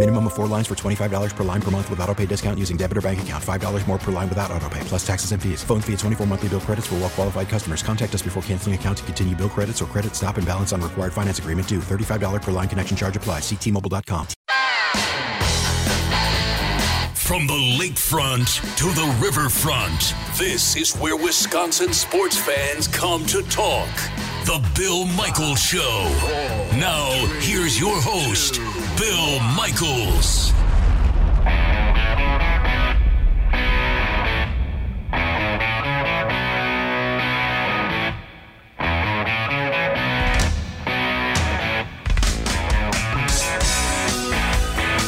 Minimum of four lines for $25 per line per month with auto pay discount using debit or bank account. $5 more per line without auto pay, plus taxes and fees. Phone fee at 24 monthly bill credits for well qualified customers. Contact us before canceling account to continue bill credits or credit stop and balance on required finance agreement due. $35 per line connection charge applies. Ctmobile.com. From the lakefront to the riverfront, this is where Wisconsin sports fans come to talk. The Bill Michaels Show. Now, here's your host, Bill Michaels.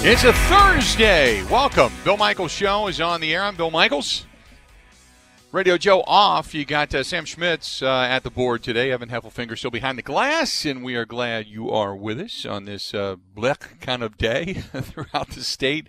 It's a Thursday. Welcome. Bill Michaels Show is on the air. I'm Bill Michaels. Radio Joe off. You got uh, Sam Schmitz uh, at the board today. Evan Heffelfinger still behind the glass, and we are glad you are with us on this uh, kind of day throughout the state.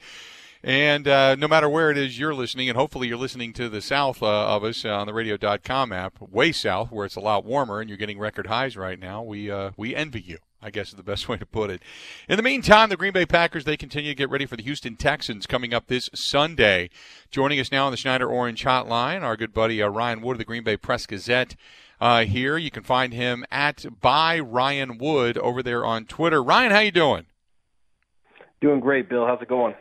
And uh, no matter where it is you're listening, and hopefully you're listening to the south uh, of us on the radio.com app, way south, where it's a lot warmer and you're getting record highs right now, we, uh, we envy you. I guess is the best way to put it. In the meantime, the Green Bay Packers, they continue to get ready for the Houston Texans coming up this Sunday. Joining us now on the Schneider Orange Hotline, our good buddy uh, Ryan Wood of the Green Bay Press Gazette. Uh, here, you can find him at by Ryan Wood over there on Twitter. Ryan, how you doing? Doing great, Bill. How's it going?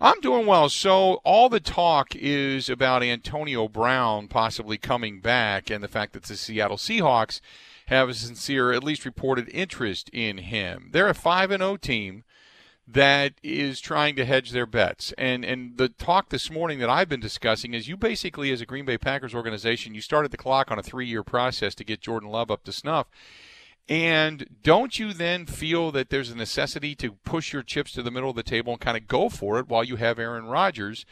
I'm doing well. So all the talk is about Antonio Brown possibly coming back, and the fact that the Seattle Seahawks have a sincere, at least reported interest in him. They're a 5 and 0 team that is trying to hedge their bets. And and the talk this morning that I've been discussing is you basically as a Green Bay Packers organization, you started the clock on a 3-year process to get Jordan Love up to snuff. And don't you then feel that there's a necessity to push your chips to the middle of the table and kind of go for it while you have Aaron Rodgers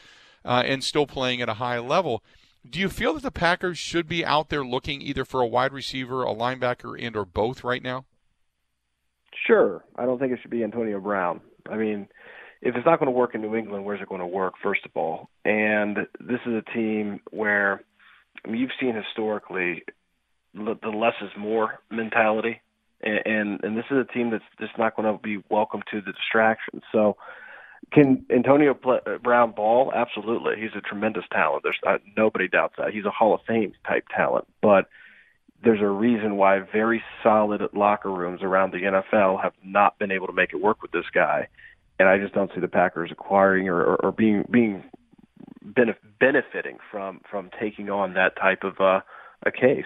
uh, and still playing at a high level? Do you feel that the Packers should be out there looking either for a wide receiver, a linebacker, and or both right now? Sure. I don't think it should be Antonio Brown. I mean, if it's not going to work in New England, where's it going to work? First of all, and this is a team where I mean, you've seen historically the less is more mentality, and and, and this is a team that's just not going to be welcome to the distractions. So can Antonio Brown ball? Absolutely, he's a tremendous talent. There's uh, nobody doubts that. He's a Hall of Fame type talent, but there's a reason why very solid locker rooms around the NFL have not been able to make it work with this guy, and I just don't see the Packers acquiring or, or, or being being benef- benefiting from from taking on that type of uh, a case.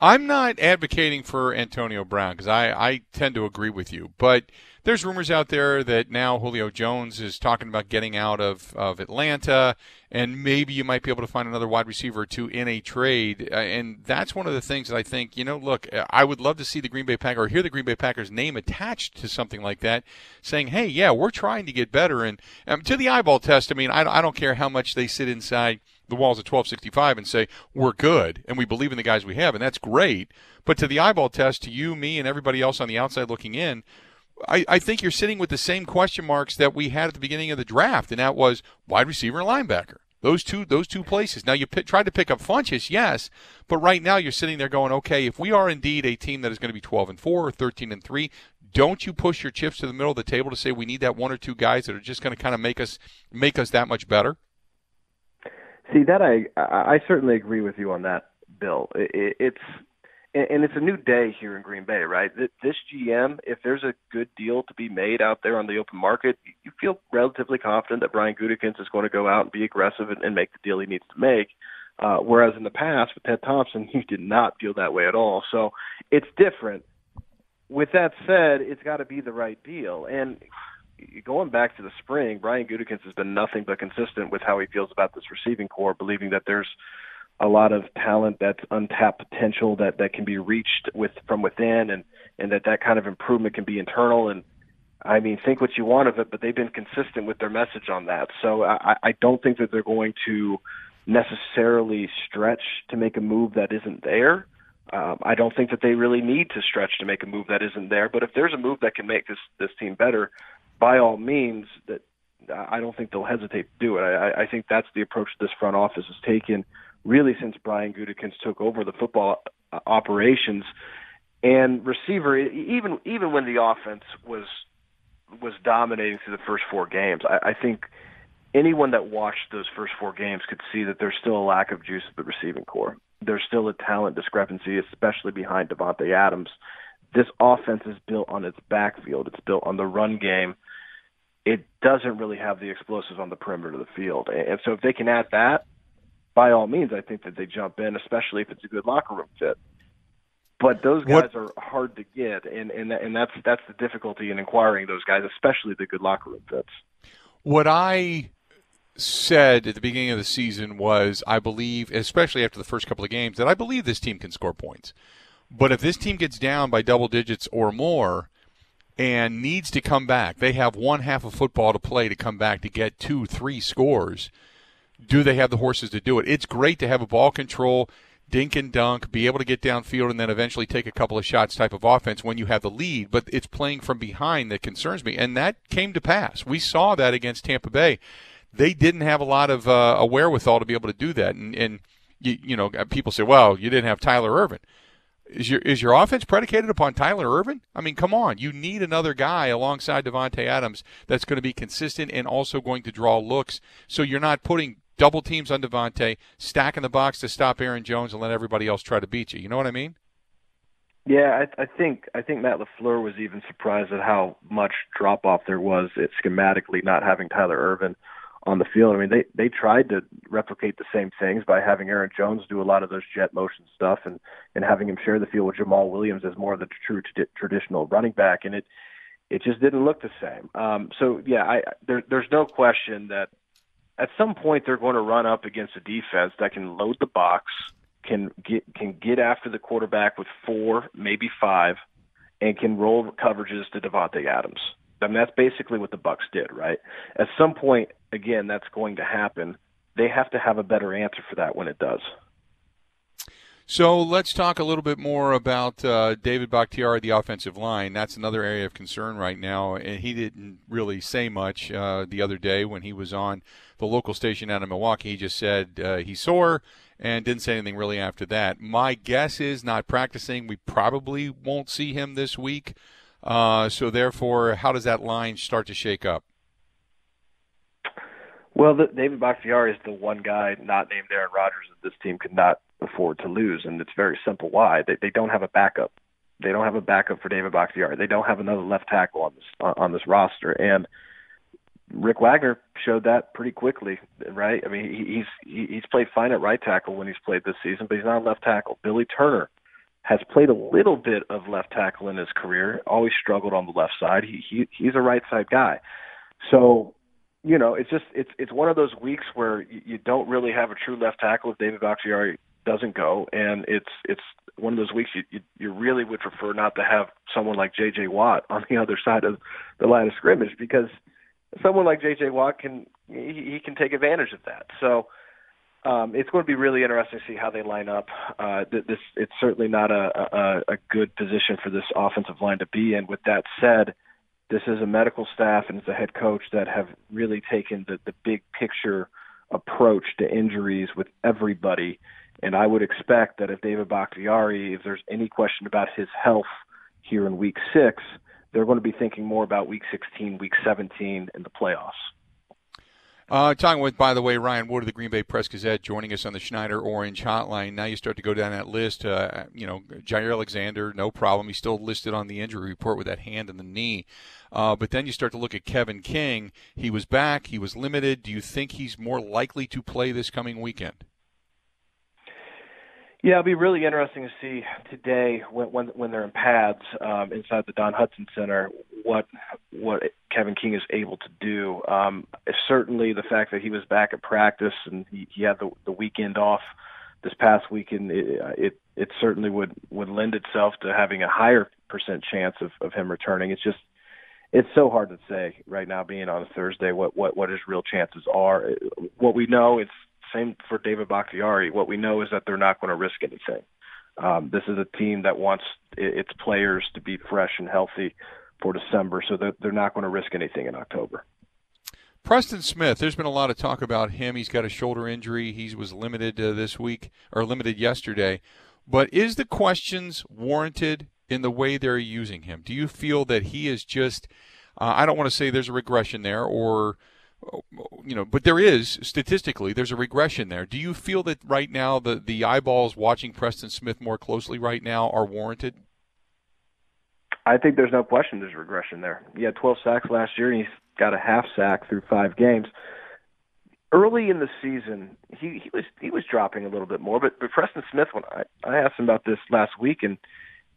I'm not advocating for Antonio Brown because I, I tend to agree with you, but there's rumors out there that now Julio Jones is talking about getting out of, of Atlanta, and maybe you might be able to find another wide receiver or two in a trade. Uh, and that's one of the things that I think, you know, look, I would love to see the Green Bay Packers or hear the Green Bay Packers name attached to something like that, saying, hey, yeah, we're trying to get better. And um, to the eyeball test, I mean, I, I don't care how much they sit inside the walls of 1265 and say we're good and we believe in the guys we have and that's great but to the eyeball test to you me and everybody else on the outside looking in I, I think you're sitting with the same question marks that we had at the beginning of the draft, and that was wide receiver and linebacker. Those two, those two places. Now you p- tried to pick up Funchess, yes, but right now you're sitting there going, okay, if we are indeed a team that is going to be 12 and four or 13 and three, don't you push your chips to the middle of the table to say we need that one or two guys that are just going to kind of make us make us that much better? See that I I certainly agree with you on that, Bill. It, it's and, and it's a new day here in Green Bay, right? This GM, if there's a good deal to be made out there on the open market, you feel relatively confident that Brian Gutekunst is going to go out and be aggressive and, and make the deal he needs to make. Uh, whereas in the past with Ted Thompson, he did not feel that way at all. So it's different. With that said, it's got to be the right deal. And going back to the spring, Brian Gutekunst has been nothing but consistent with how he feels about this receiving corps, believing that there's a lot of talent that's untapped potential that that can be reached with from within, and and that that kind of improvement can be internal. And I mean, think what you want of it, but they've been consistent with their message on that. So I, I don't think that they're going to necessarily stretch to make a move that isn't there. Um, I don't think that they really need to stretch to make a move that isn't there. But if there's a move that can make this this team better, by all means, that I don't think they'll hesitate to do it. I, I think that's the approach this front office has taken, really since Brian Gutekunst took over the football uh, operations and receiver. Even even when the offense was was dominating through the first four games, I, I think anyone that watched those first four games could see that there's still a lack of juice at the receiving corps there's still a talent discrepancy, especially behind Davante Adams. This offense is built on its backfield. It's built on the run game. It doesn't really have the explosives on the perimeter of the field. And so if they can add that, by all means, I think that they jump in, especially if it's a good locker room fit. But those guys what? are hard to get, and and and that's that's the difficulty in acquiring those guys, especially the good locker room fits. What I said at the beginning of the season was I believe, especially after the first couple of games, that I believe this team can score points. But if this team gets down by double digits or more and needs to come back, they have one half of football to play to come back to get two, three scores. Do they have the horses to do it? It's great to have a ball control, dink and dunk, be able to get downfield and then eventually take a couple of shots type of offense when you have the lead. But it's playing from behind that concerns me. And that came to pass. We saw that against Tampa Bay they didn't have a lot of uh, a wherewithal to be able to do that. And, and you, you know, people say, well, you didn't have Tyler Ervin. Is your is your offense predicated upon Tyler Ervin? I mean, come on. You need another guy alongside Davante Adams that's going to be consistent and also going to draw looks. So you're not putting double teams on Davante, stack in the box to stop Aaron Jones and let everybody else try to beat you. You know what I mean? Yeah, I, I think I think Matt LaFleur was even surprised at how much drop off there was at schematically not having Tyler Ervin on the field. I mean, they they tried to replicate the same things by having Aaron Jones do a lot of those jet motion stuff and and having him share the field with Jamaal Williams as more of the true t- traditional running back, and it it just didn't look the same. Um, so yeah, I there, there's no question that at some point they're going to run up against a defense that can load the box, can get can get after the quarterback with four, maybe five, and can roll coverages to Davante Adams. I mean, that's basically what the Bucs did, right? At some point, again, that's going to happen. They have to have a better answer for that when it does. So let's talk a little bit more about uh, David Bakhtiari, the offensive line. That's another area of concern right now. And he didn't really say much uh, the other day when he was on the local station out of Milwaukee. He just said uh, he's sore and didn't say anything really after that. My guess is not practicing. We probably won't see him this week. Uh, so therefore, how does that line start to shake up? Well, the, David Bakhtiari is the one guy not named Aaron Rodgers that this team could not afford to lose, and it's very simple why. They, they don't have a backup. They don't have a backup for David Bakhtiari. They don't have another left tackle on this on this roster, and Rick Wagner showed that pretty quickly, right? I mean, he's he's played fine at right tackle when he's played this season, but he's not a left tackle. Billy Turner has played a little bit of left tackle in his career. Always struggled on the left side. He, he he's a right side guy. So, you know, it's just it's it's one of those weeks where you, don't really have a true left tackle if David Bakhtiari doesn't go, and it's it's one of those weeks you, you you really would prefer not to have someone like J.J. Watt on the other side of the line of scrimmage because someone like J.J. Watt can he, he can take advantage of that. So um, it's going to be really interesting to see how they line up. Uh, this it's certainly not a, a, a good position for this offensive line to be in. With that said, this is a medical staff and it's a head coach that have really taken the, the big picture approach to injuries with everybody. And I would expect that if David Bakhtiari, if there's any question about his health here in Week Six, they're going to be thinking more about Week 16, Week 17, in the playoffs. Uh, talking with, by the way, Ryan Wood of the Green Bay Press Gazette joining us on the Schneider Orange Hotline. Now you start to go down that list. Uh, you know, Jaire Alexander, no problem. He's still listed on the injury report with that hand and the knee. Uh, but then you start to look at Kevin King. He was back. He was limited. Do you think he's more likely to play this coming weekend? Yeah, it'll be really interesting to see today when when, when they're in pads um, inside the Don Hutson Center what what Kevin King is able to do. Um, certainly, the fact that he was back at practice and he, he had the, the weekend off this past weekend, it, it it certainly would would lend itself to having a higher percent chance of, of him returning. It's just it's so hard to say right now, being on a Thursday, what what what his real chances are. What we know, it's same for David Bakhtiari. What we know is that they're not going to risk anything. Um, this is a team that wants its players to be fresh and healthy for December, so they're, they're not going to risk anything in October. Preston Smith, there's been a lot of talk about him. He's got a shoulder injury. He was limited uh, this week or limited yesterday. But is the questions warranted in the way they're using him? Do you feel that he is just, uh, I don't want to say there's a regression there or you know, but there is statistically there's a regression there. Do you feel that right now the the eyeballs watching Preston Smith more closely right now are warranted? I think there's no question there's regression there. He had 12 sacks last year, and he's got a half sack through five games. Early in the season, he, he was he was dropping a little bit more, but but Preston Smith, when I I asked him about this last week, and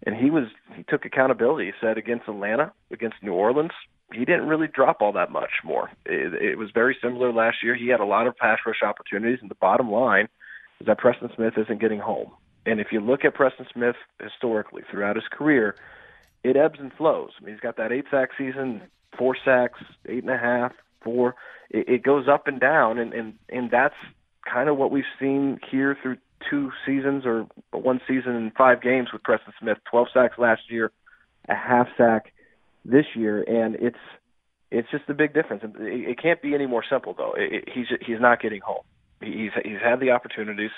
and he was he took accountability. He said against Atlanta, against New Orleans, he didn't really drop all that much more. It, it was very similar last year. He had a lot of pass rush opportunities, and the bottom line is that Preston Smith isn't getting home. And if you look at Preston Smith historically throughout his career, it ebbs and flows. I mean, he's got that eight sack season, four sacks, eight and a half, four. It, it goes up and down, and and and that's kind of what we've seen here through two seasons or one season and five games with Preston Smith. Twelve sacks last year, a half sack this year, and it's it's just a big difference. It, it can't be any more simple though. It, he's he's not getting home. He's he's had the opportunities.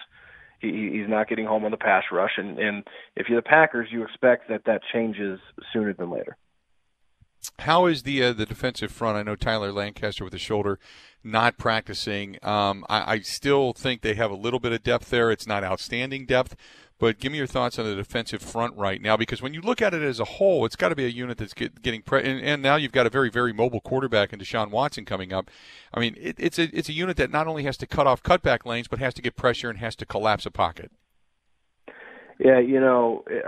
He, he's not getting home on the pass rush, and and if you're the Packers, you expect that that changes sooner than later. How is the uh, the defensive front? I know Tyler Lancaster with the shoulder not practicing. Um, I, I still think they have a little bit of depth there. It's not outstanding depth, but give me your thoughts on the defensive front right now, because when you look at it as a whole, it's got to be a unit that's get, getting pre- and, and, now you've got a very very mobile quarterback in Deshaun Watson coming up. I mean, it, it's a it's a unit that not only has to cut off cutback lanes, but has to get pressure and has to collapse a pocket. Yeah, you know, it,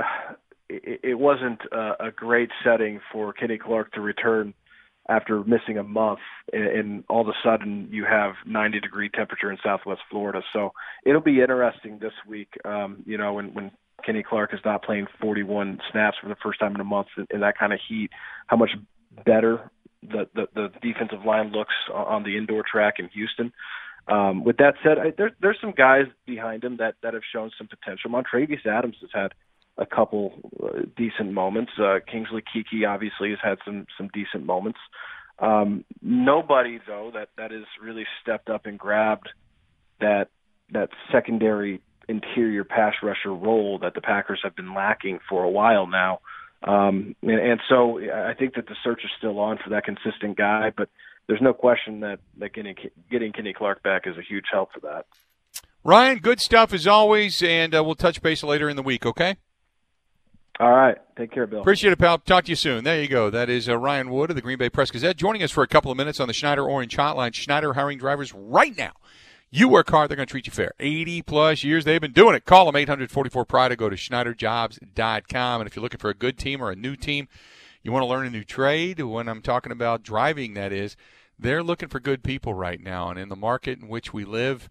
it wasn't a, a great setting for Kenny Clark to return after missing a month and, and all of a sudden you have 90 degree temperature in southwest Florida. So it'll be interesting this week, um, you know, when, when Kenny Clark is not playing 41 snaps for the first time in a month in, in that kind of heat, how much better the, the, the defensive line looks on the indoor track in Houston. Um, with that said, I, there, there's some guys behind him that, that have shown some potential. Montravius Adams has had a couple uh, decent moments. Uh, Kingsley Keke obviously has had some some decent moments. Um, nobody though that that has really stepped up and grabbed that that secondary interior pass rusher role that the Packers have been lacking for a while now. Um, and, and so I think that the search is still on for that consistent guy, but there's no question that, that getting, getting Kenny Clark back is a huge help for that. Ryan, good stuff as always, and uh, we'll touch base later in the week, okay? All right. Take care, Bill. Appreciate it, pal. Talk to you soon. There you go. That is uh, Ryan Wood of the Green Bay Press Gazette joining us for a couple of minutes on the Schneider Orange Hotline. Schneider hiring drivers right now. You work hard, they're going to treat you fair. 80 plus years they've been doing it. Call them 844 Pride or go to SchneiderJobs.com. And if you're looking for a good team or a new team, you want to learn a new trade, when I'm talking about driving, that is, they're looking for good people right now. And in the market in which we live,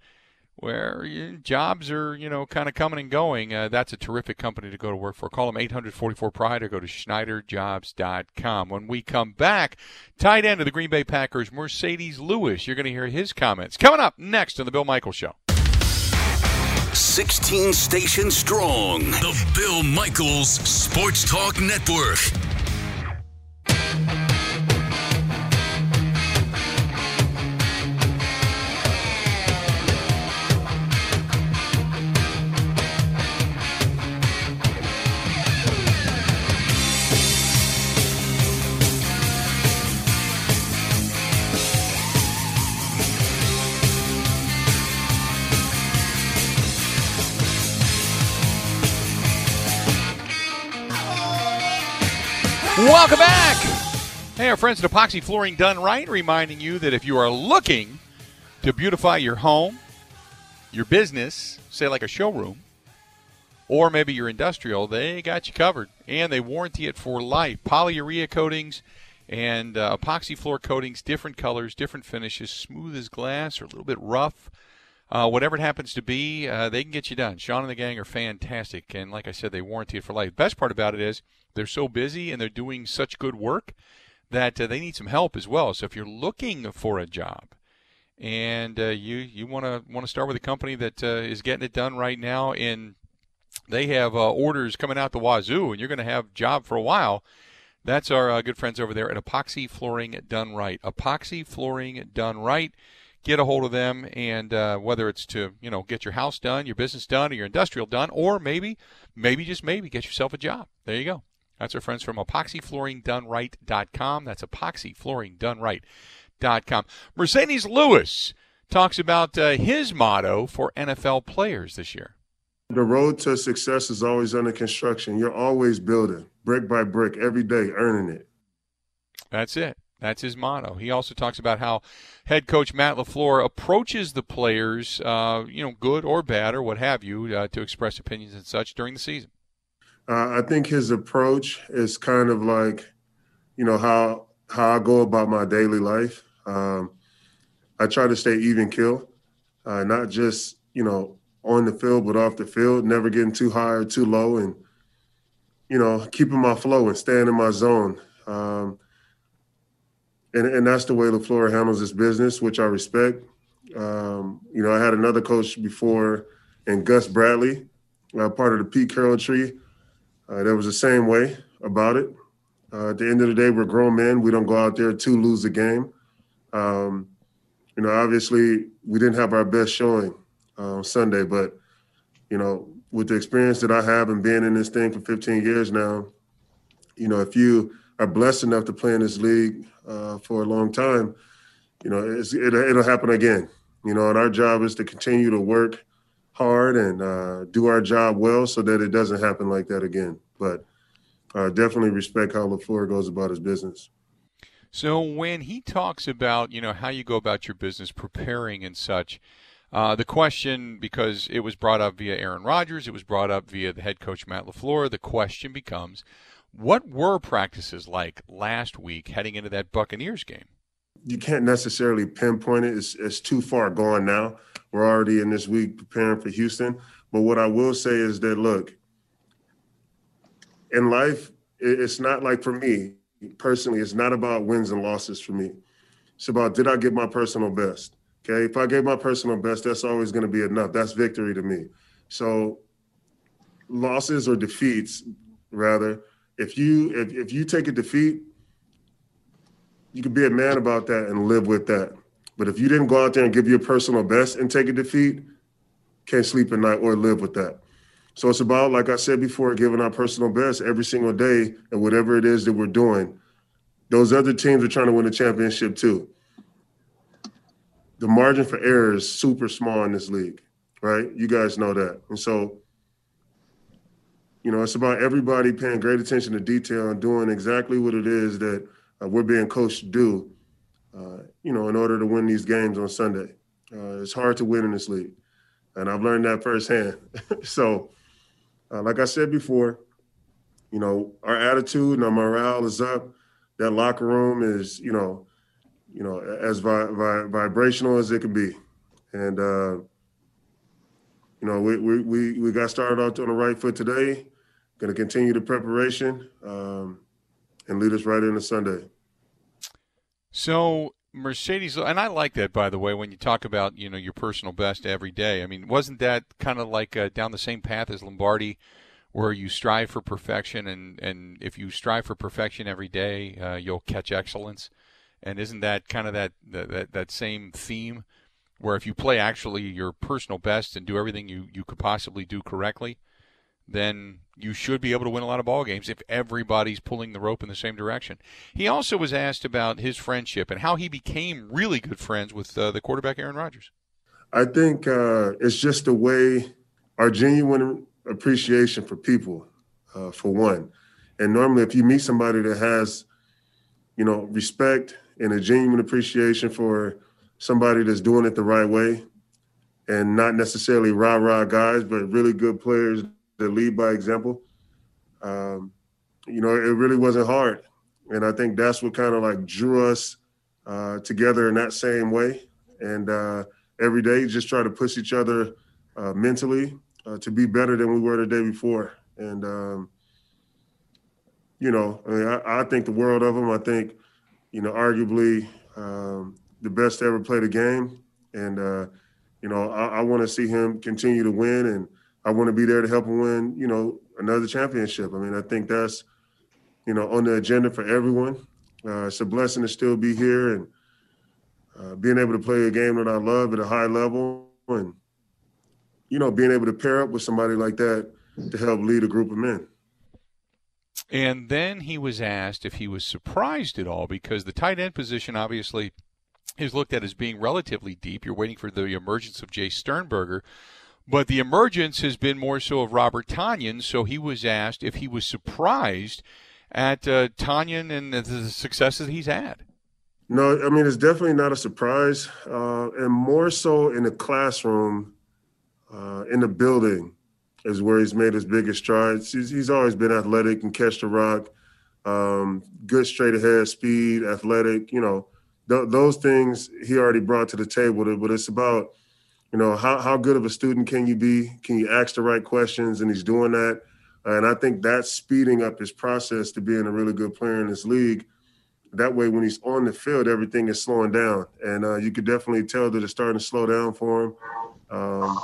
where jobs are, you know, kind of coming and going. Uh, that's a terrific company to go to work for. Call them 844 Pride or go to SchneiderJobs.com. When we come back, tight end of the Green Bay Packers, Marcedes Lewis. You're going to hear his comments coming up next on the Bill Michaels Show. 16 stations strong. The Bill Michaels Sports Talk Network. Welcome back. Hey, our friends at Epoxy Flooring Done Right, reminding you that if you are looking to beautify your home, your business, say like a showroom, or maybe you're industrial, they got you covered and they warranty it for life. Polyurea coatings and uh, epoxy floor coatings, different colors, different finishes, smooth as glass or a little bit rough. Uh, whatever it happens to be, uh, they can get you done. Sean and the gang are fantastic, and like I said, they warranty it for life. Best part about it is they're so busy and they're doing such good work that uh, they need some help as well. So if you're looking for a job and uh, you you want to want to start with a company that uh, is getting it done right now, and they have uh, orders coming out the wazoo, and you're going to have job for a while. That's our good friends over there at Epoxy Flooring Done Right. Epoxy Flooring Done Right get a hold of them and uh, whether it's to you know get your house done your business done or your industrial done or maybe maybe just maybe get yourself a job. There you go. That's our friends from epoxyflooringdoneright.com that's epoxyflooringdoneright.com marcedes lewis talks about uh, his motto for nfl players this year. The road to success is always under construction. You're always building brick by brick every day earning it. That's it that's his motto. He also talks about how head coach Matt LaFleur approaches the players, uh, you know, good or bad or what have you, uh, to express opinions and such during the season. Uh, I think his approach is kind of like, you know, how how I go about my daily life. Um, I try to stay even kill, uh, not just you know on the field but off the field, never getting too high or too low, and you know keeping my flow and staying in my zone. Um, and, and that's the way LaFleur handles his business, which I respect. Um, you know, I had another coach before, and Gus Bradley, uh, part of the Pete Carroll tree, uh, that was the same way about it. Uh, at the end of the day, we're grown men. We don't go out there to lose a game. Um, you know, obviously, we didn't have our best showing on Sunday, but you know, with the experience that I have and being in this thing for 15 years now, you know, if you are blessed enough to play in this league uh, for a long time, you know, it, will happen again. You know, and our job is to continue to work hard and uh, do our job well so that it doesn't happen like that again. But uh, definitely respect how LaFleur goes about his business. So when he talks about, you know, how you go about your business, preparing and such, uh, the question, because it was brought up via Aaron Rodgers, it was brought up via the head coach Matt LaFleur, the question becomes, what were practices like last week heading into that Buccaneers game? You can't necessarily pinpoint it. It's, it's too far gone now. We're already in this week preparing for Houston. But what I will say is that, look, in life, it's not like for me personally, it's not about wins and losses for me. It's about did I give my personal best? Okay. If I gave my personal best, that's always going to be enough. That's victory to me. So losses or defeats, rather, if you if, if you take a defeat, you can be a man about that and live with that. But if you didn't go out there and give your personal best and take a defeat, can't sleep at night or live with that. So it's about, like I said before, giving our personal best every single day and whatever it is that we're doing. Those other teams are trying to win a championship too. The margin for error is super small in this league, right? You guys know that. And so you know, it's about everybody paying great attention to detail and doing exactly what it is that uh, we're being coached to do, uh, you know, in order to win these games on Sunday. Uh, it's hard to win in this league. And I've learned that firsthand. so, uh, like I said before, you know, our attitude and our morale is up. That locker room is, you know, you know, as vi- vi- vibrational as it can be. And, uh, you know, we, we, we, we got started out on the right foot today. Going to continue the preparation um, and lead us right into Sunday. So Marcedes, and I like that by the way. When you talk about you know your personal best every day, I mean, wasn't that kind of like uh, down the same path as Lombardi, where you strive for perfection, and and if you strive for perfection every day, uh, you'll catch excellence. And isn't that kind of that, that that same theme? Where if you play actually your personal best and do everything you, you could possibly do correctly, then you should be able to win a lot of ball games if everybody's pulling the rope in the same direction. He also was asked about his friendship and how he became really good friends with uh, the quarterback Aaron Rodgers. I think uh, it's just the way our genuine appreciation for people, uh, for one. And normally, if you meet somebody that has, you know, respect and a genuine appreciation for somebody that's doing it the right way and not necessarily rah rah guys, but really good players that lead by example. Um, you know, it really wasn't hard, and I think that's what kind of like drew us uh, together in that same way. And uh, every day, just try to push each other uh, mentally uh, to be better than we were the day before. And um, you know, I, mean, I, I, think the world of them. I think, you know, arguably um, the best to ever play the game. And uh, you know, I, I want to see him continue to win, and I want to be there to help him win. You know, another championship. I mean, I think that's you know on the agenda for everyone. Uh, it's a blessing to still be here and uh, being able to play a game that I love at a high level, and you know, being able to pair up with somebody like that to help lead a group of men. And then he was asked if he was surprised at all because the tight end position obviously is looked at as being relatively deep. You're waiting for the emergence of Jace Sternberger. But the emergence has been more so of Robert Tonyan, so he was asked if he was surprised at uh, Tonyan and the successes he's had. No, I mean, it's definitely not a surprise. Uh, and more so in the classroom, uh, in the building, is where he's made his biggest strides. He's, he's always been athletic and catch the rock, um, good straight ahead speed, athletic, you know th- those things he already brought to the table. But it's about, you know, how, how good of a student can you be? Can you ask the right questions? And he's doing that. And I think that's speeding up his process to being a really good player in this league. That way, when he's on the field, everything is slowing down. And uh, you could definitely tell that it's starting to slow down for him. Um,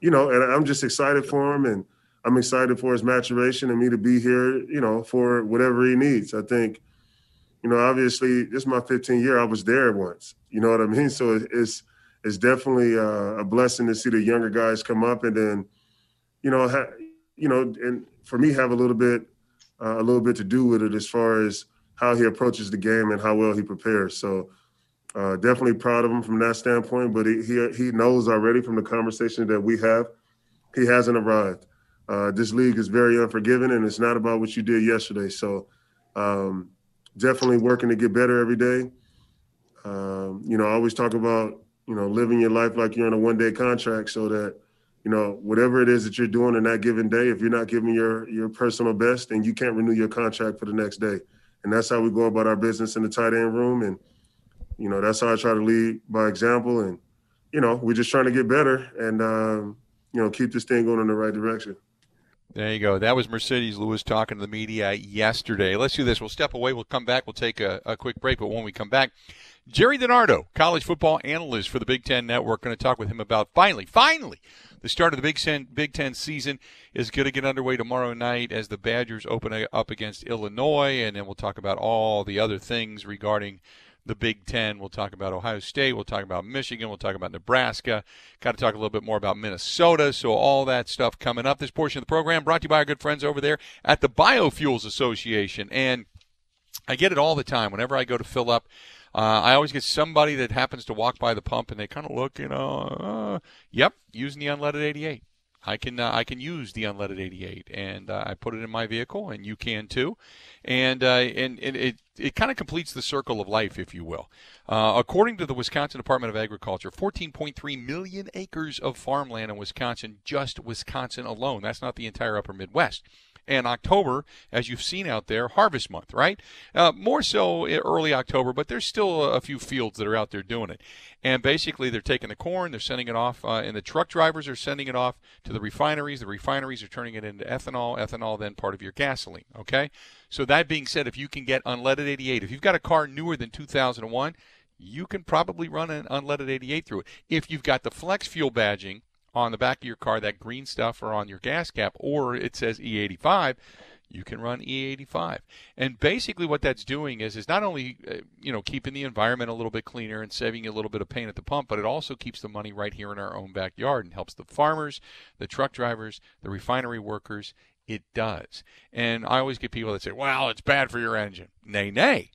you know, and I'm just excited for him. And I'm excited for his maturation and me to be here, you know, for whatever he needs. I think you know, obviously this is my 15 year. I was there once. You know what I mean? So it's it's definitely uh, a blessing to see the younger guys come up and then, you know, ha- you know, and for me have a little bit uh, a little bit to do with it as far as how he approaches the game and how well he prepares. So uh, definitely proud of him from that standpoint. But he, he he knows already from the conversation that we have, he hasn't arrived. Uh, this league is very unforgiving, and it's not about what you did yesterday. So. Um, definitely working to get better every day. Um, you know, I always talk about, you know, living your life like you're on a one day contract so that, you know, whatever it is that you're doing in that given day, if you're not giving your your personal best, then you can't renew your contract for the next day. And that's how we go about our business in the tight end room. And, you know, that's how I try to lead by example. And, you know, we're just trying to get better and, um, you know, keep this thing going in the right direction. There you go. That was Marcedes Lewis talking to the media yesterday. Let's do this. We'll step away. We'll come back. We'll take a, a quick break. But when we come back, Gerry DiNardo, college football analyst for the Big Ten Network, going to talk with him about finally, finally, the start of the Big Ten, Big Ten season is going to get underway tomorrow night as the Badgers open up against Illinois, and then we'll talk about all the other things regarding the Big Ten. We'll talk about Ohio State. We'll talk about Michigan. We'll talk about Nebraska. Got to talk a little bit more about Minnesota. So, all that stuff coming up. This portion of the program brought to you by our good friends over there at the Biofuels Association. And I get it all the time whenever I go to fill up. Uh, I always get somebody that happens to walk by the pump and they kind of look, you know, uh, yep, using the unleaded 88. I can uh, I can use the unleaded 88, and uh, I put it in my vehicle, and you can too, and uh, and, and, it it kind of completes the circle of life, if you will. Uh, according to the Wisconsin Department of Agriculture, 14.3 million acres of farmland in Wisconsin, just Wisconsin alone. That's not the entire Upper Midwest and October, as you've seen out there, harvest month, right? Uh, more so early October, but there's still a few fields that are out there doing it. And basically, they're taking the corn, they're sending it off, uh, and the truck drivers are sending it off to the refineries. The refineries are turning it into ethanol, ethanol then part of your gasoline, okay? So, that being said, if you can get unleaded 88, if you've got a car newer than 2001, you can probably run an unleaded 88 through it. If you've got the flex fuel badging, on the back of your car, that green stuff, or on your gas cap, or it says E85, you can run E85. And basically, what that's doing is is not only uh, you know keeping the environment a little bit cleaner and saving you a little bit of pain at the pump, but it also keeps the money right here in our own backyard and helps the farmers, the truck drivers, the refinery workers. It does. And I always get people that say, "Well, it's bad for your engine." Nay, nay.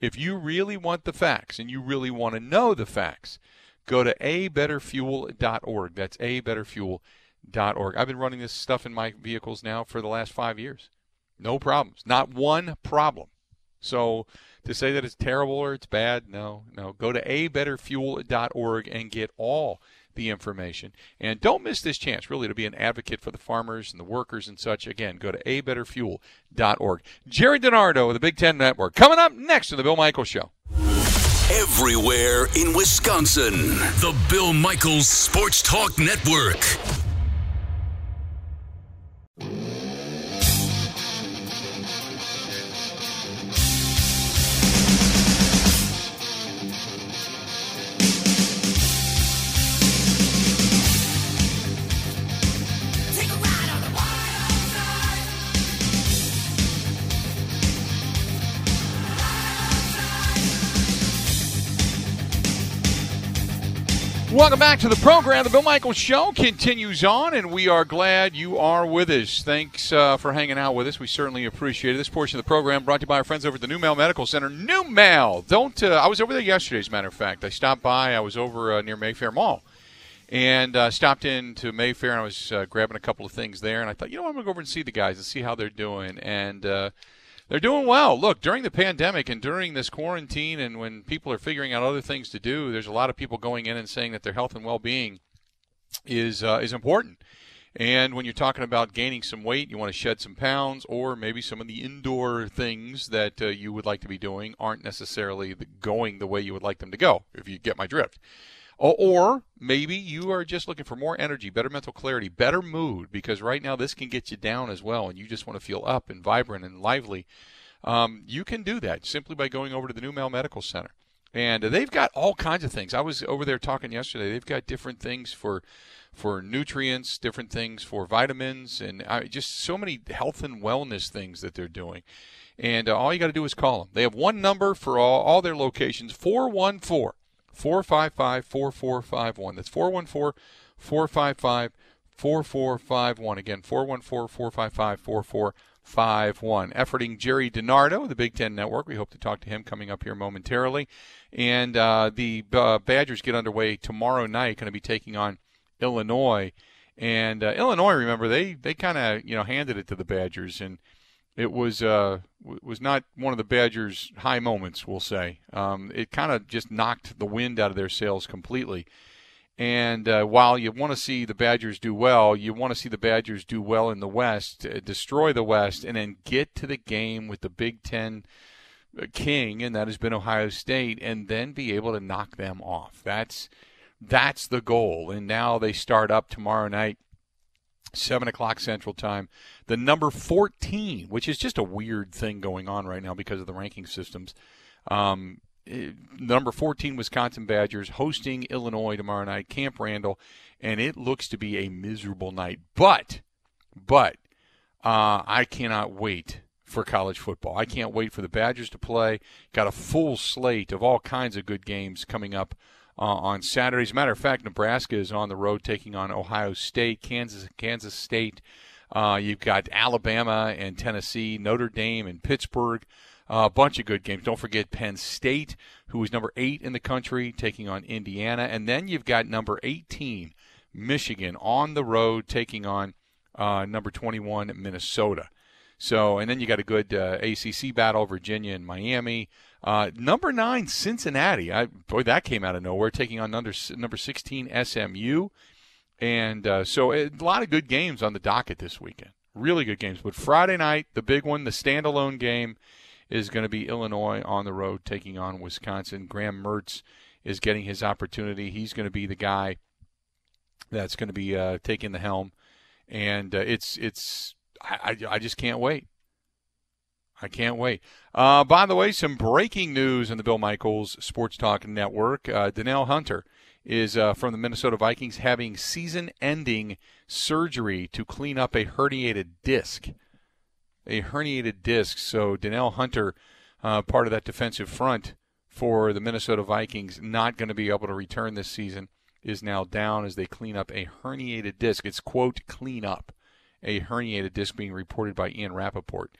If you really want the facts and you really want to know the facts, go to abetterfuel.org. That's abetterfuel.org. I've been running this stuff in my vehicles now for the last five years. No problems. Not one problem. So to say that it's terrible or it's bad, no, no. Go to abetterfuel.org and get all the information. And don't miss this chance, really, to be an advocate for the farmers and the workers and such. Again, go to abetterfuel.org. Gerry DiNardo of the Big Ten Network coming up next to the Bill Michaels Show. Everywhere in Wisconsin, the Bill Michaels Sports Talk Network. Welcome back to the program. The Bill Michaels Show continues on, and we are glad you are with us. Thanks uh, for hanging out with us. We certainly appreciate it. This portion of the program brought to you by our friends over at the NuMale Medical Center. NuMale. Don't. Uh, I was over there yesterday, as a matter of fact. I stopped by. I was over uh, near Mayfair Mall, and uh, stopped into Mayfair, and I was uh, grabbing a couple of things there. And I thought, you know, what? I'm gonna go over and see the guys and see how they're doing. And uh, they're doing well. Look, during the pandemic and during this quarantine, and when people are figuring out other things to do, there's a lot of people going in and saying that their health and well-being is uh, is important. And when you're talking about gaining some weight, you want to shed some pounds, or maybe some of the indoor things that uh, you would like to be doing aren't necessarily going the way you would like them to go. If you get my drift. Or maybe you are just looking for more energy, better mental clarity, better mood, because right now this can get you down as well, and you just want to feel up and vibrant and lively. Um, you can do that simply by going over to the New NuMale Medical Center. And they've got all kinds of things. I was over there talking yesterday. They've got different things for for nutrients, different things for vitamins, and uh, just so many health and wellness things that they're doing. And uh, all you got to do is call them. They have one number for all, all their locations 414 455 4451. That's 414 455 4451. Again, 414 455 4451. Efforting Gerry DiNardo, the Big Ten Network. We hope to talk to him coming up here momentarily. And uh, the uh, Badgers get underway tomorrow night, going to be taking on Illinois. And uh, Illinois, remember, they, they kind of you know handed it to the Badgers. And it was uh, was not one of the Badgers' high moments, we'll say. Um, it kind of just knocked the wind out of their sails completely. And uh, while you want to see the Badgers do well, you want to see the Badgers do well in the West, uh, destroy the West, and then get to the game with the Big Ten uh, king, and that has been Ohio State, and then be able to knock them off. That's that's the goal. And now they start up tomorrow night 7 o'clock Central Time. The number 14, which is just a weird thing going on right now because of the ranking systems. Um, eh, number 14 Wisconsin Badgers hosting Illinois tomorrow night, Camp Randall, and it looks to be a miserable night. But, but, uh, I cannot wait for college football. I can't wait for the Badgers to play. Got a full slate of all kinds of good games coming up uh, on Saturday. As a matter of fact, Nebraska is on the road taking on Ohio State, Kansas, Kansas State. Uh, you've got Alabama and Tennessee, Notre Dame and Pittsburgh. Uh, a bunch of good games. Don't forget Penn State, who is number eight in the country, taking on Indiana, and then you've got number 18, Michigan, on the road taking on uh, number 21, Minnesota. So, and then you got a good uh, ACC battle, Virginia and Miami. Uh, number nine, Cincinnati. I, boy, that came out of nowhere, taking on number number 16 SMU, and uh, so a lot of good games on the docket this weekend. Really good games. But Friday night, the big one, the standalone game, is going to be Illinois on the road taking on Wisconsin. Graham Mertz is getting his opportunity. He's going to be the guy that's going to be uh, taking the helm, and uh, it's it's I, I just can't wait. I can't wait. Uh, by the way, some breaking news in the Bill Michaels Sports Talk Network. Uh, Danielle Hunter is uh, from the Minnesota Vikings having season ending surgery to clean up a herniated disc. A herniated disc. So, Danielle Hunter, uh, part of that defensive front for the Minnesota Vikings, not going to be able to return this season, is now down as they clean up a herniated disc. It's, quote, clean up a herniated disc being reported by Ian Rapoport.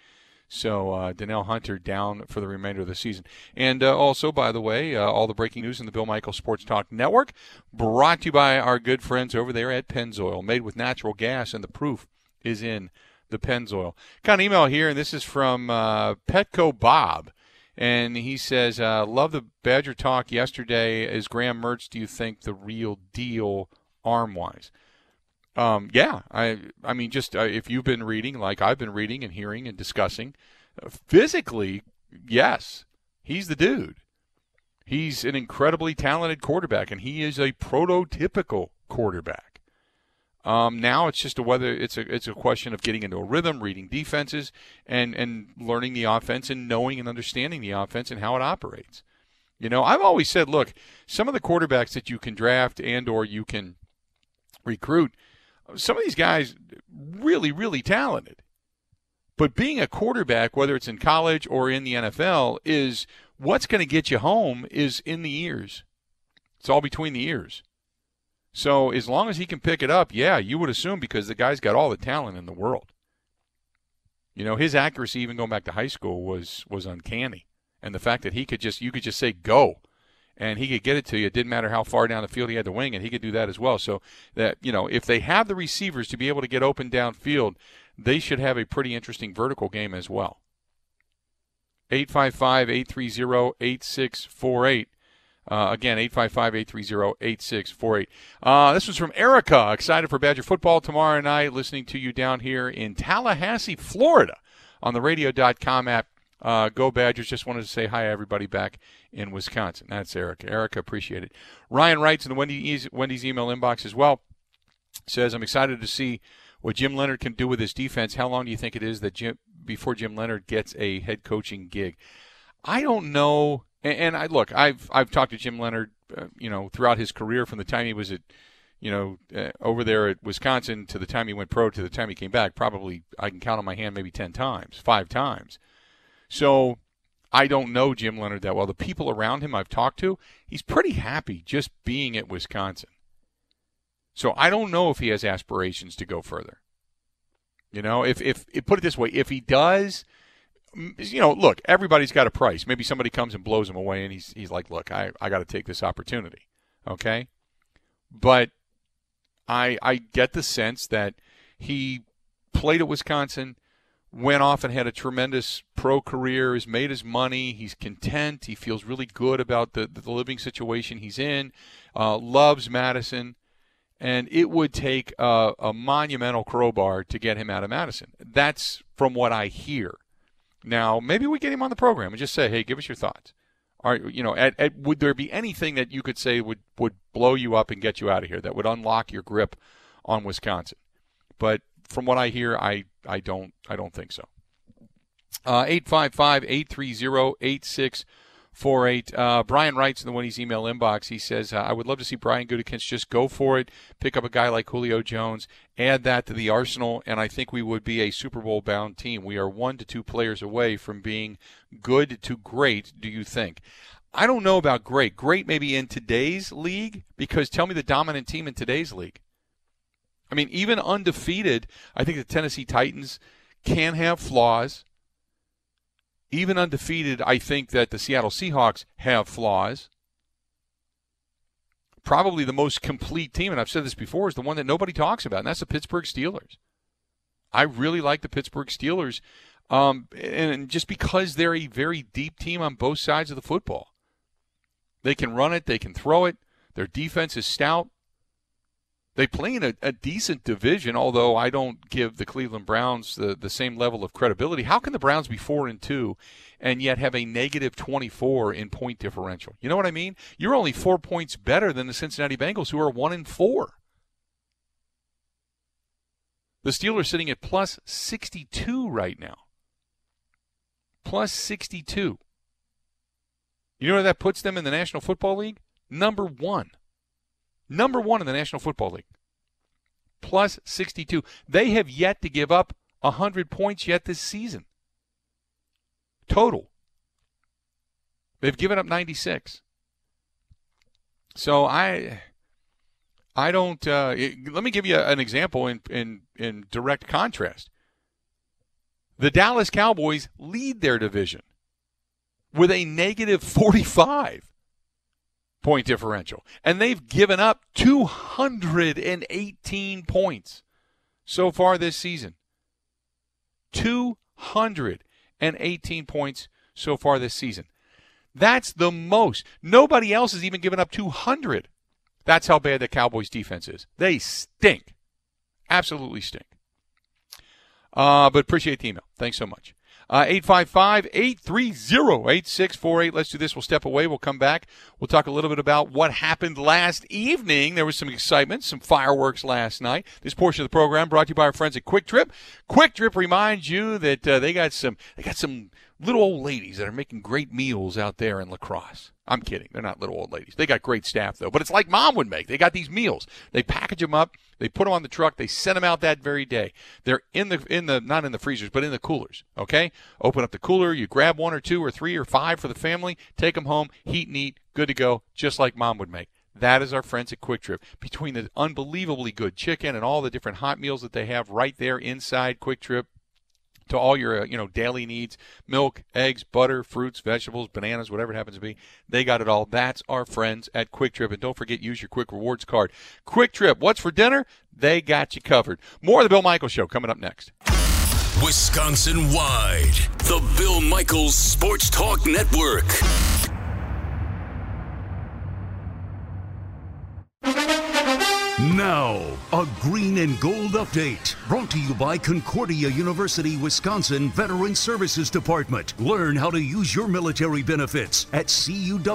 So uh, Danielle Hunter down for the remainder of the season. And uh, also, by the way, uh, all the breaking news in the Bill Michael Sports Talk Network brought to you by our good friends over there at Pennzoil, made with natural gas, and the proof is in the Pennzoil. Got an email here, and this is from uh, Petco Bob. And he says, uh, Love the Badger talk yesterday. Is Graham Mertz, do you think, the real deal arm wise. Um, yeah, I I mean, just uh, if you've been reading like I've been reading and hearing and discussing, uh, physically, yes, he's the dude. He's an incredibly talented quarterback, and he is a prototypical quarterback. Um, now it's just a whether it's a it's a question of getting into a rhythm, reading defenses, and and learning the offense and knowing and understanding the offense and how it operates. You know, I've always said, look, some of the quarterbacks that you can draft and or you can recruit, some of these guys really really talented. But being a quarterback, whether it's in college or in the NFL, is what's going to get you home is in the ears. It's all between the ears. So as long as he can pick it up, yeah, you would assume because the guy's got all the talent in the world. You know, his accuracy even going back to high school was was uncanny. And the fact that he could just you could just say go and he could get it to you. It didn't matter how far down the field he had to wing, and he could do that as well. So that you know, if they have the receivers to be able to get open downfield, they should have a pretty interesting vertical game as well. 855 830 8648. Uh, again, 855 830 8648. Uh, this was from Erica. Excited for Badger football tomorrow night. Listening to you down here in Tallahassee, Florida on the radio.com app. Uh, go Badgers. Just wanted to say hi, everybody, back in Wisconsin. That's Erica. Erica, appreciate it. Ryan writes in the Wendy's, Wendy's email inbox as well. Says, I'm excited to see what Jim Leonhard can do with his defense. How long do you think it is that Jim before Jim Leonhard gets a head coaching gig? I don't know. And, and I look, I've I've talked to Jim Leonhard, uh, you know, throughout his career from the time he was at, you know, uh, over there at Wisconsin to the time he went pro to the time he came back. Probably I can count on my hand maybe ten times, five times. So I don't know Jim Leonhard that well. The people around him I've talked to, he's pretty happy just being at Wisconsin. So I don't know if he has aspirations to go further. You know, if, if, if put it this way, if he does, you know, look, everybody's got a price. Maybe somebody comes and blows him away, and he's he's like, look, I I got to take this opportunity, okay? But I I get the sense that he played at Wisconsin, went off and had a tremendous pro career, has made his money, he's content, he feels really good about the the living situation he's in, uh, loves Madison and it would take a, a, monumental crowbar to get him out of Madison. That's from what I hear. Now, maybe we get him on the program and just say, "Hey, give us your thoughts." Are you know, at, at, would there be anything that you could say would would blow you up and get you out of here that would unlock your grip on Wisconsin? But from what I hear, I I don't I don't think so. Uh, 855 830 four eight. Uh, Brian writes in the Wendy's email inbox. He says, uh, "I would love to see Brian Gutekunst just go for it, pick up a guy like Julio Jones, add that to the arsenal, and I think we would be a Super Bowl bound team. We are one to two players away from being good to great. Do you think?" I don't know about great. Great maybe in today's league because tell me the dominant team in today's league. I mean, even undefeated, I think the Tennessee Titans can have flaws even undefeated, I think that the Seattle Seahawks have flaws. Probably the most complete team, and I've said this before, is the one that nobody talks about, and that's the Pittsburgh Steelers. I really like the Pittsburgh Steelers, um, and just because they're a very deep team on both sides of the football. They can run it, they can throw it. Their defense is stout. They play in a, a, decent division, although I don't give the Cleveland Browns the, the same level of credibility. How can the Browns be four and two and yet have a negative twenty four in point differential? You know what I mean? You're only four points better than the Cincinnati Bengals, who are one and four. The Steelers sitting at plus sixty two right now. Plus sixty two. You know where that puts them in the National Football League? Number one. Number one in the National Football League. Plus 62. They have yet to give up 100 points yet this season. Total. They've given up 96. So I I don't uh, it, let me give you an example in, in in direct contrast. The Dallas Cowboys lead their division with a negative 45 point differential. And they've given up 218 points so far this season. 218 points so far this season. That's the most. Nobody else has even given up 200 That's how bad the Cowboys defense is. They stink. Absolutely stink. Uh, but appreciate the email. Thanks so much. Uh, 855 830 8648. Let's do this. We'll step away. We'll come back. We'll talk a little bit about what happened last evening. There was some excitement, some fireworks last night. This portion of the program brought to you by our friends at Kwik Trip. Kwik Trip reminds you that uh, they got some they got some little old ladies that are making great meals out there in La Crosse. I'm kidding. They're not little old ladies. They got great staff though. But it's like mom would make. They got these meals. They package them up. They put them on the truck. They send them out that very day. They're in the in the not in the freezers, but in the coolers. Okay. Open up the cooler. You grab one or two or three or five for the family. Take them home. Heat and eat. Good to go. Just like mom would make. That is our friends at Kwik Trip. Between the unbelievably good chicken and all the different hot meals that they have right there inside Kwik Trip, to all your uh, you know daily needs milk eggs butter fruits vegetables bananas whatever it happens to be they got it all. That's our friends at Kwik Trip. And don't forget use your Kwik Rewards card. Kwik Trip what's for dinner? They got you covered. More of the bill michaels show coming up next. Wisconsin wide the bill michaels sports talk network Now, a green and gold update brought to you by Concordia University, Wisconsin Veteran Services Department. Learn how to use your military benefits at cuw.edu/slash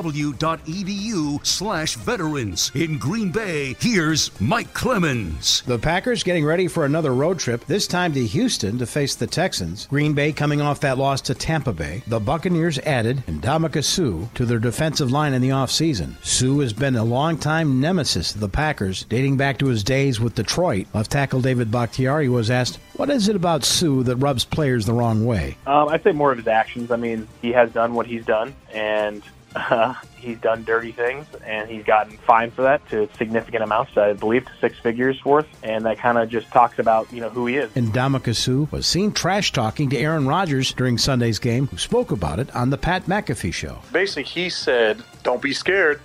veterans. In Green Bay, here's Mike Clemens. The Packers getting ready for another road trip, this time to Houston to face the Texans. Green Bay coming off that loss to Tampa Bay. The Buccaneers added Ndamukong Suh to their defensive line in the offseason. Suh has been a longtime nemesis of the Packers, dating back to his days with Detroit. Left tackle David Bakhtiari was asked, What is it about Suh that rubs players the wrong way? Um, I'd say more of his actions. I mean, he has done what he's done, and uh, he's done dirty things, and he's gotten fined for that to significant amounts, I believe, to six figures worth. And that kind of just talks about you know who he is. And Ndamukong Suh was seen trash talking to Aaron Rodgers during Sunday's game, who spoke about it on the Pat McAfee show. Basically, he said, "Don't be scared."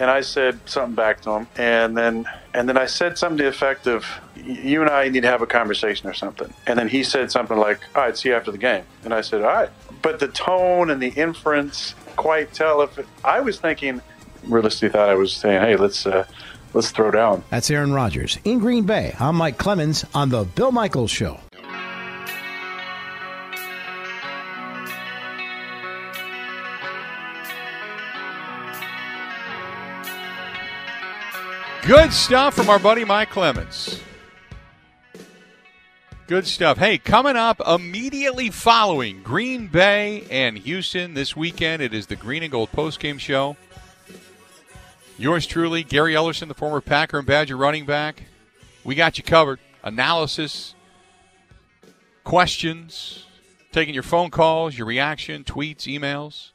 And I said something back to him, and then and then I said something to the effect of, "You and I need to have a conversation or something." And then he said something like, "All right, see you after the game." And I said, "All right," but the tone and the inference quite tell if it, I was thinking, realistically, thought I was saying, "Hey, let's." Uh, Let's throw down. That's Aaron Rodgers in Green Bay. I'm Mike Clemens on the Bill Michaels Show. Good stuff from our buddy Mike Clemens. Good stuff. Hey, coming up immediately following Green Bay and Houston this weekend, it is the Green and Gold postgame show. Yours truly, Gary Ellerson, the former Packer and Badger running back. We got you covered. Analysis, questions, taking your phone calls, your reaction, tweets, emails.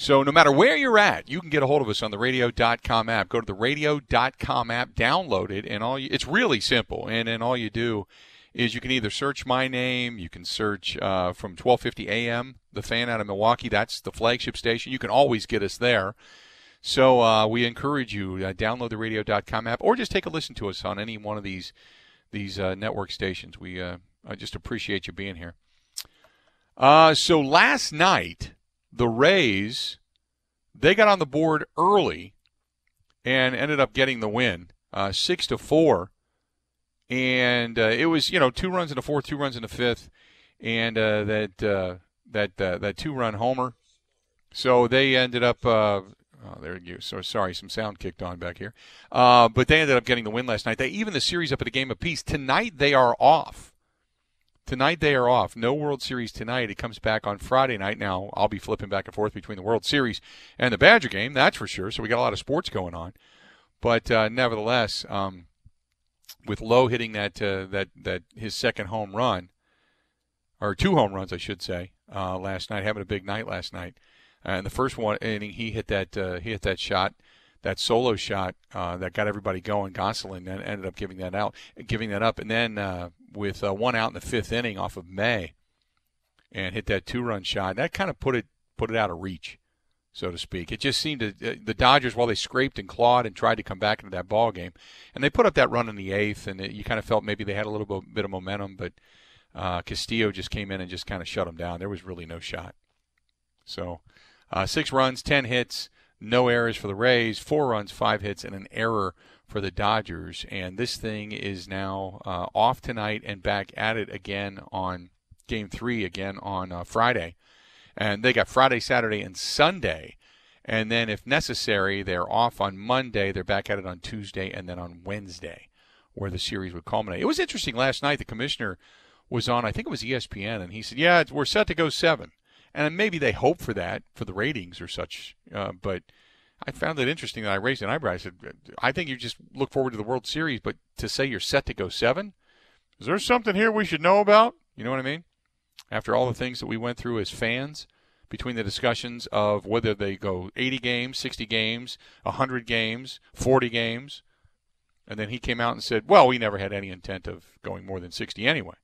So no matter where you're at, you can get a hold of us on the radio.com app. Go to the radio.com app, download it, and all you, it's really simple. And then all you do is you can either search my name, you can search uh, from 1250 AM, the fan out of Milwaukee. That's the flagship station. You can always get us there. So uh, we encourage you uh, download the radio.com app or just take a listen to us on any one of these these uh, network stations. We uh, I just appreciate you being here. Uh, so last night the Rays, they got on the board early and ended up getting the win, uh, six to four. And uh, it was you know two runs in the fourth, two runs in the fifth, and uh, that uh, that uh, that two run homer. So they ended up. Uh, oh, there you. So sorry, some sound kicked on back here. but they ended up getting the win last night. They even the series up at a game apiece. Tonight they are off. Tonight they are off. No World Series tonight. It comes back on Friday night. Now I'll be flipping back and forth between the World Series and the Badger game. That's for sure. So we got a lot of sports going on. But uh, nevertheless, um, with Lowe hitting that uh, that that his second home run, or two home runs, I should say, uh, last night, having a big night last night. and the first one inning, he hit that uh, he hit that shot that solo shot uh, that got everybody going. Gonsolin then ended up giving that out, giving that up, and then uh, with uh, one out in the fifth inning off of May, and hit that two-run shot. That kind of put it put it out of reach, so to speak. It just seemed to uh, the Dodgers while they scraped and clawed and tried to come back into that ball game, and they put up that run in the eighth, and it, you kind of felt maybe they had a little bit of momentum, but uh, Castillo just came in and just kind of shut them down. There was really no shot. So, uh, six runs, ten hits no errors for the Rays, four runs, five hits, and an error for the Dodgers. And this thing is now uh, off tonight and back at it again on game three again on uh, Friday. And they got Friday, Saturday, and Sunday. And then, if necessary, they're off on Monday. They're back at it on Tuesday and then on Wednesday, where the series would culminate. It was interesting last night. The commissioner was on, I think it was ESPN, and he said, Yeah, we're set to go seven and maybe they hope for that for the ratings or such. Uh, but I found it interesting that I raised an eyebrow. I said, I think you just look forward to the World Series, but to say you're set to go seven, is there something here we should know about? You know what I mean? After all the things that we went through as fans, between the discussions of whether they go 80 games, 60 games, 100 games, 40 games, and then he came out and said, well, we never had any intent of going more than 60 anyway.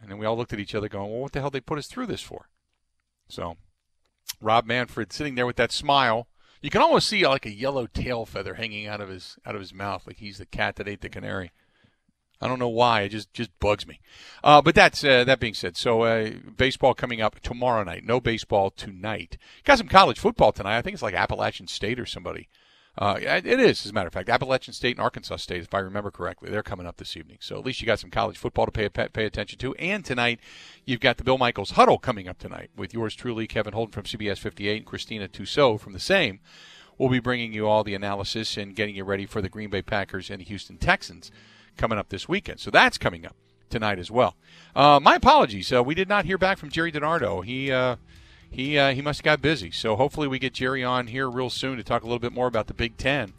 And then we all looked at each other going, well, what the hell they put us through this for? So, Rob Manfred sitting there with that smile. You can almost see like a yellow tail feather hanging out of his out of his mouth, like he's the cat that ate the canary. I don't know why. It just just bugs me. Uh, but that's uh, that being said. So uh, baseball coming up tomorrow night. No baseball tonight. Got some college football tonight. I think it's like Appalachian State or somebody uh, it is, as a matter of fact. Appalachian State and Arkansas State, if I remember correctly, they're coming up this evening. So at least you got some college football to pay pay attention to. And tonight, you've got the Bill Michaels Huddle coming up tonight with yours truly, Kevin Holden from CBS 58 and Christina Tussaud from the same. We'll be bringing you all the analysis and getting you ready for the Green Bay Packers and the Houston Texans coming up this weekend. So that's coming up tonight as well. Uh, my apologies. Uh, we did not hear back from Gerry DiNardo. He uh, he uh, he must have got busy. So hopefully we get Gerry on here real soon to talk a little bit more about the Big Ten.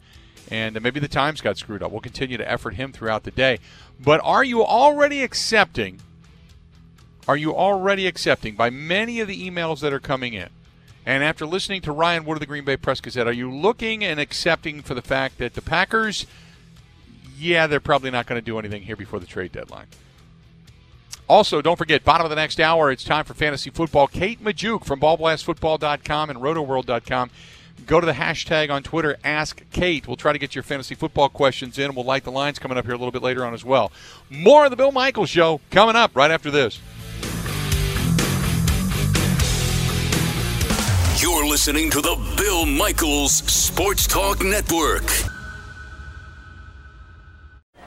And maybe the times got screwed up. We'll continue to effort him throughout the day. But are you already accepting? Are you already accepting by many of the emails that are coming in? And after listening to Ryan Wood of the Green Bay Press Gazette, are you looking and accepting for the fact that the Packers, yeah, they're probably not going to do anything here before the trade deadline? Also, don't forget, bottom of the next hour, it's time for fantasy football. Kate Magdziuk from ballblastfootball.com and rotoworld.com. Go to the hashtag on Twitter, Ask Kate. We'll try to get your fantasy football questions in. We'll light the lines coming up here a little bit later on as well. More of the Bill Michaels Show coming up right after this. You're listening to the Bill Michaels Sports Talk Network.